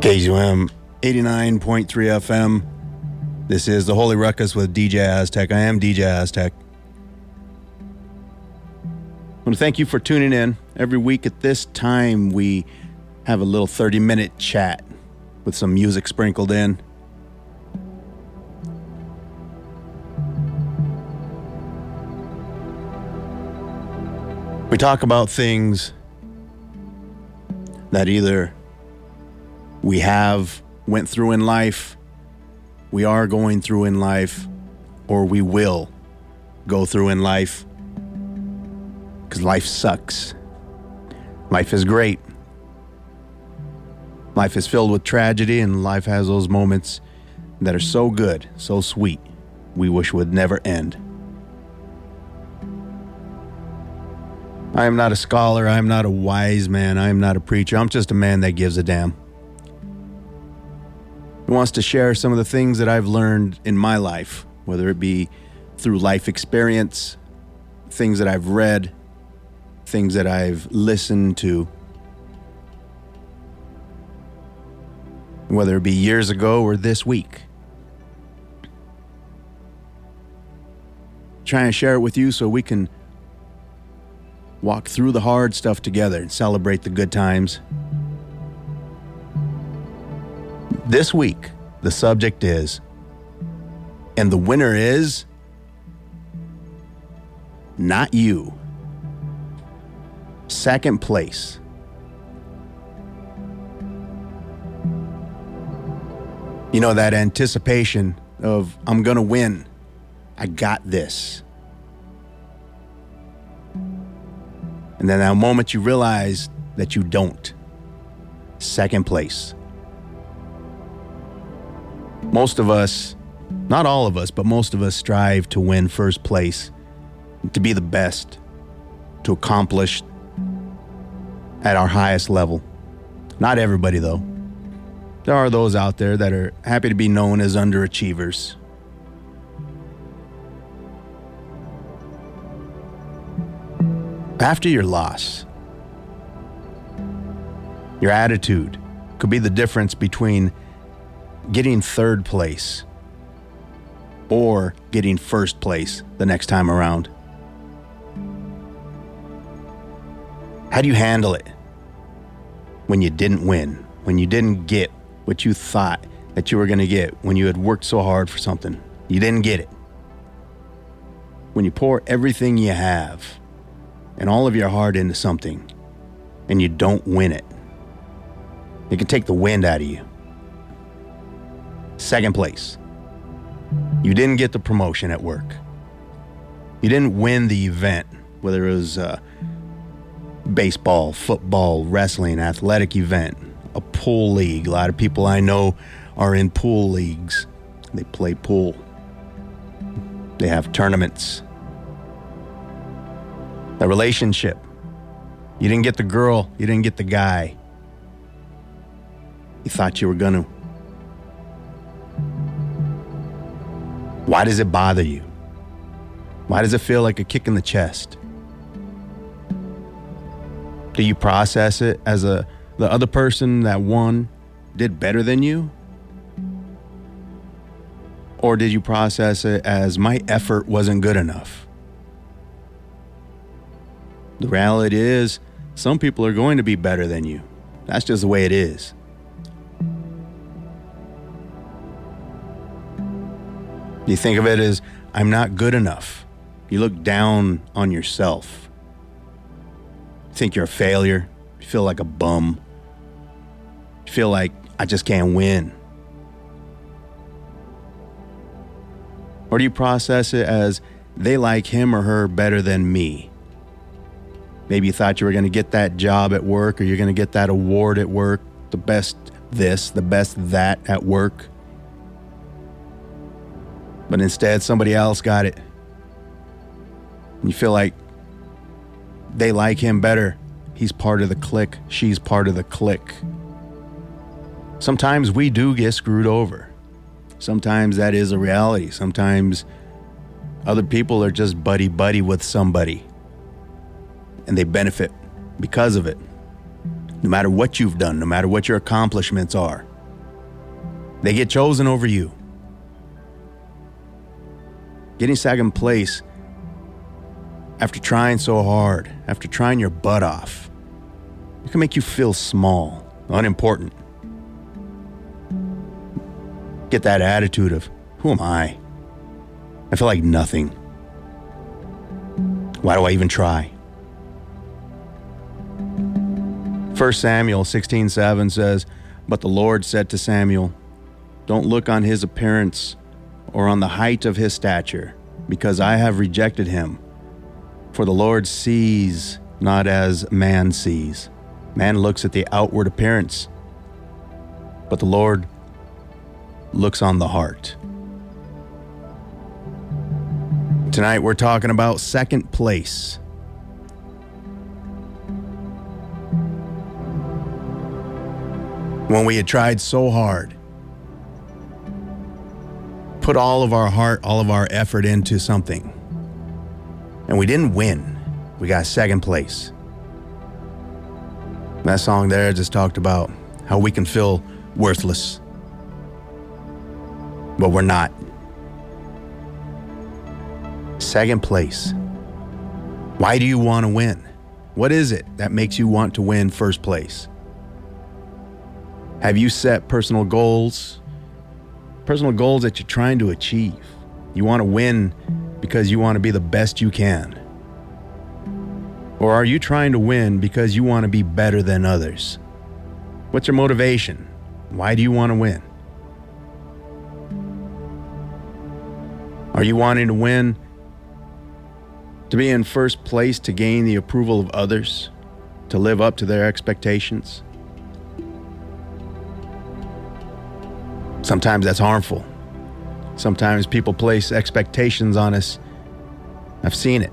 KZUM 89.3 FM. This is the Holy Ruckus with DJ Aztec. I am DJ Aztec. I want to thank you for tuning in. Every week at this time, we have a little 30 minute chat with some music sprinkled in. We talk about things that either we have went through in life, we are going through in life, or we will go through in life. Because life sucks. Life is great. Life is filled with tragedy, and life has those moments that are so good, so sweet, we wish would never end. I am not a scholar. I am not a wise man. I am not a preacher. I'm just a man that gives a damn. Wants to share some of the things that I've learned in my life, whether it be through life experience, things that I've read, things that I've listened to. Whether it be years ago or this week. Trying to share it with you so we can walk through the hard stuff together and celebrate the good times. This week, the subject is, and the winner is not you. Second place. You know, that anticipation of, I'm going to win. I got this. And then that moment you realize that you don't. Second place. Most of us, not all of us, but most of us strive to win first place, to be the best, to accomplish at our highest level. Not everybody, though. There are those out there that are happy to be known as underachievers. After your loss, your attitude could be the difference between getting third place or getting first place the next time around. How do you handle it when you didn't win, when you didn't get what you thought that you were going to get, when you had worked so hard for something? You didn't get it. When you pour everything you have and all of your heart into something and you don't win it, it can take the wind out of you. Second place. You didn't get the promotion at work. You didn't win the event, whether it was a baseball, football, wrestling, athletic event, a pool league. A lot of people I know are in pool leagues. They play pool. They have tournaments a relationship. You didn't get the girl, you didn't get the guy. You thought you were going to. Why does it bother you? Why does it feel like a kick in the chest? Do you process it as a the other person that won did better than you? Or did you process it as my effort wasn't good enough? The reality is, some people are going to be better than you. That's just the way it is. You think of it as, I'm not good enough. You look down on yourself. You think you're a failure. You feel like a bum. You feel like, I just can't win. Or do you process it as, they like him or her better than me? Maybe you thought you were going to get that job at work or you're going to get that award at work, the best this, the best that at work. But instead, somebody else got it. You feel like they like him better. He's part of the clique, she's part of the clique. Sometimes we do get screwed over. Sometimes that is a reality. Sometimes other people are just buddy buddy with somebody and they benefit because of it. No matter what you've done, no matter what your accomplishments are, They get chosen over you. Getting second place after trying so hard, after trying your butt off, it can make you feel small, unimportant. Get that attitude of, who am I? I feel like nothing. Why do I even try? 1 Samuel 16:7 says, "But the Lord said to Samuel, don't look on his appearance or on the height of his stature, because I have rejected him. For the Lord sees not as man sees. Man looks at the outward appearance, but the Lord looks on the heart. Tonight we're talking about second place. When we had tried so hard, put all of our heart, all of our effort into something, and we didn't win, we got second place. That song there just talked about how we can feel worthless, but we're not. Second place. Why do you want to win? What is it that makes you want to win first place? Have you set personal goals? Personal goals that you're trying to achieve. You want to win because you want to be the best you can. Or are you trying to win because you want to be better than others? What's your motivation? Why do you want to win? Are you wanting to win to be in first place to gain the approval of others, to live up to their expectations? Sometimes that's harmful. Sometimes people place expectations on us. I've seen it.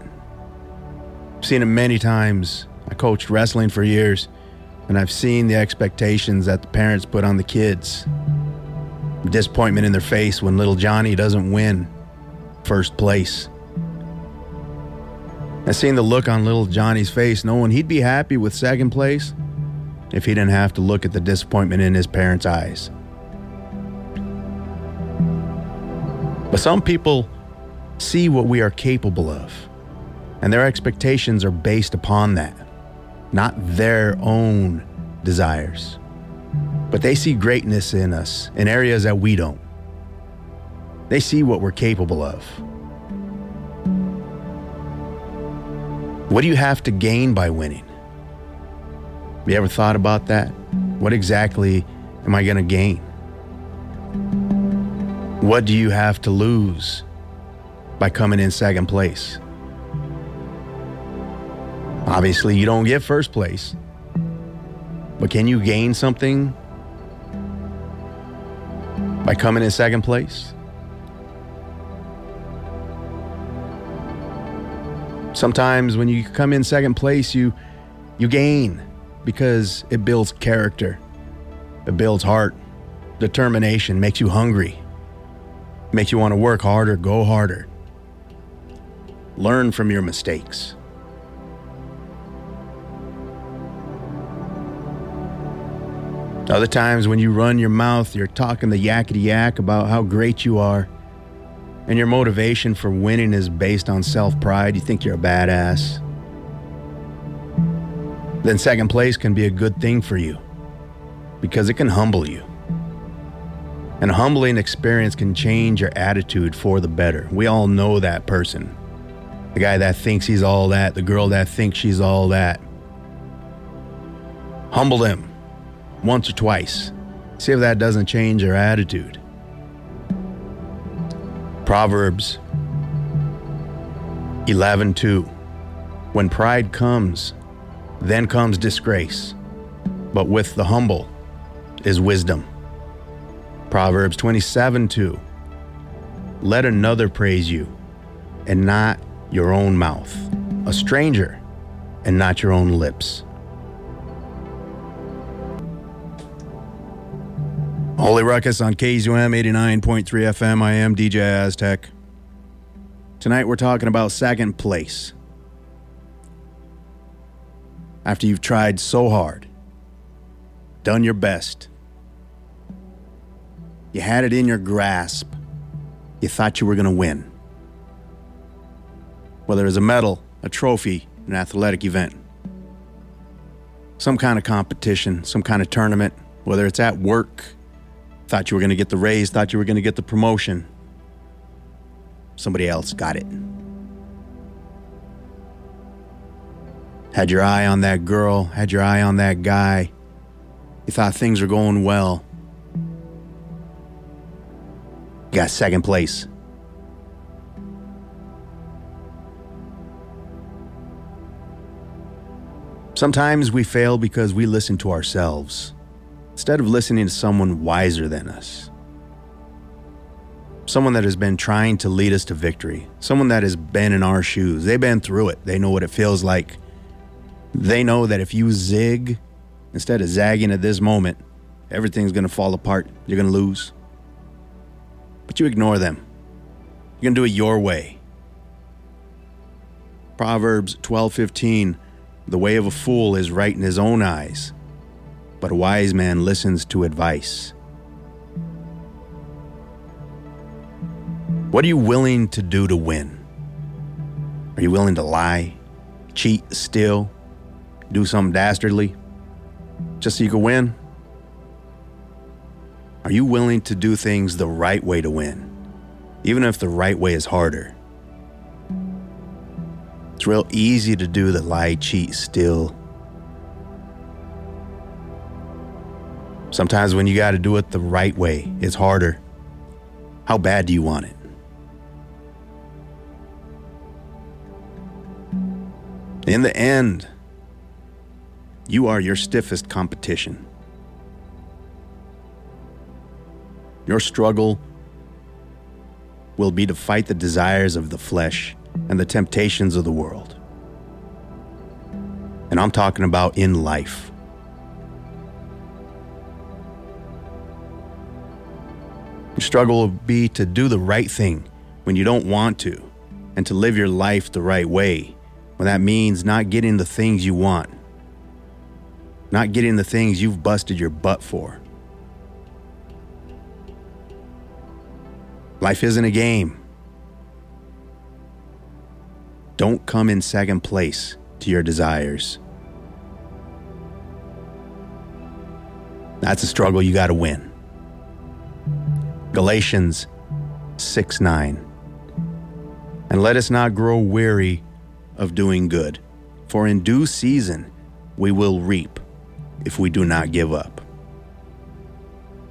I've seen it many times. I coached wrestling for years, and I've seen the expectations that the parents put on the kids. Disappointment in their face when little Johnny doesn't win first place. I've seen the look on little Johnny's face, knowing he'd be happy with second place if he didn't have to look at the disappointment in his parents' eyes. But some people see what we are capable of, and their expectations are based upon that, not their own desires. But they see greatness in us in areas that we don't. They see what we're capable of. What do you have to gain by winning? Have you ever thought about that? What exactly am I going to gain? What do you have to lose by coming in second place? Obviously, you don't get first place, but can you gain something by coming in second place? Sometimes when you come in second place, you you gain because it builds character. It builds heart, determination, makes you hungry. Makes you want to work harder, go harder. Learn from your mistakes. Other times when you run your mouth, you're talking the yakety yak about how great you are and your motivation for winning is based on self pride, you think you're a badass, then second place can be a good thing for you because it can humble you. And humbling experience can change your attitude for the better. We all know that person. The guy that thinks he's all that, the girl that thinks she's all that. Humble them once or twice. See if that doesn't change their attitude. Proverbs 11:2 When pride comes, then comes disgrace, but with the humble is wisdom. Proverbs 27:2 Let another praise you, and not your own mouth, a stranger, and not your own lips. Holy Ruckus on KZUM 89.3 FM. I am DJ Aztec. Tonight we're talking about second place. After you've tried so hard, done your best, You had it in your grasp. You thought you were going to win. Whether it's a medal, a trophy, an athletic event, some kind of competition, some kind of tournament, whether it's at work, thought you were going to get the raise, thought you were going to get the promotion. Somebody else got it. Had your eye on that girl, had your eye on that guy. You thought things were going well. Got second place. Sometimes we fail because we listen to ourselves instead of listening to someone wiser than us. Someone that has been trying to lead us to victory. Someone that has been in our shoes. They've been through it. They know what it feels like. They know that if you zig instead of zagging at this moment, everything's going to fall apart. You're going to lose. But you ignore them. You're going to do it your way. Proverbs 12:15 The way of a fool is right in his own eyes, but a wise man listens to advice. What are you willing to do to win? Are you willing to lie, cheat, steal, do something dastardly just so you can win? Are you willing to do things the right way to win, even if the right way is harder? It's real easy to do the lie, cheat, steal. Sometimes when you got to do it the right way, it's harder. How bad do you want it? In the end, you are your stiffest competition. Your struggle will be to fight the desires of the flesh and the temptations of the world. And I'm talking about in life. Your struggle will be to do the right thing when you don't want to, and to live your life the right way when that means not getting the things you want, not getting the things you've busted your butt for. Life isn't a game. Don't come in second place to your desires. That's a struggle you got to win. Galatians 6 9. And let us not grow weary of doing good, for in due season we will reap if we do not give up.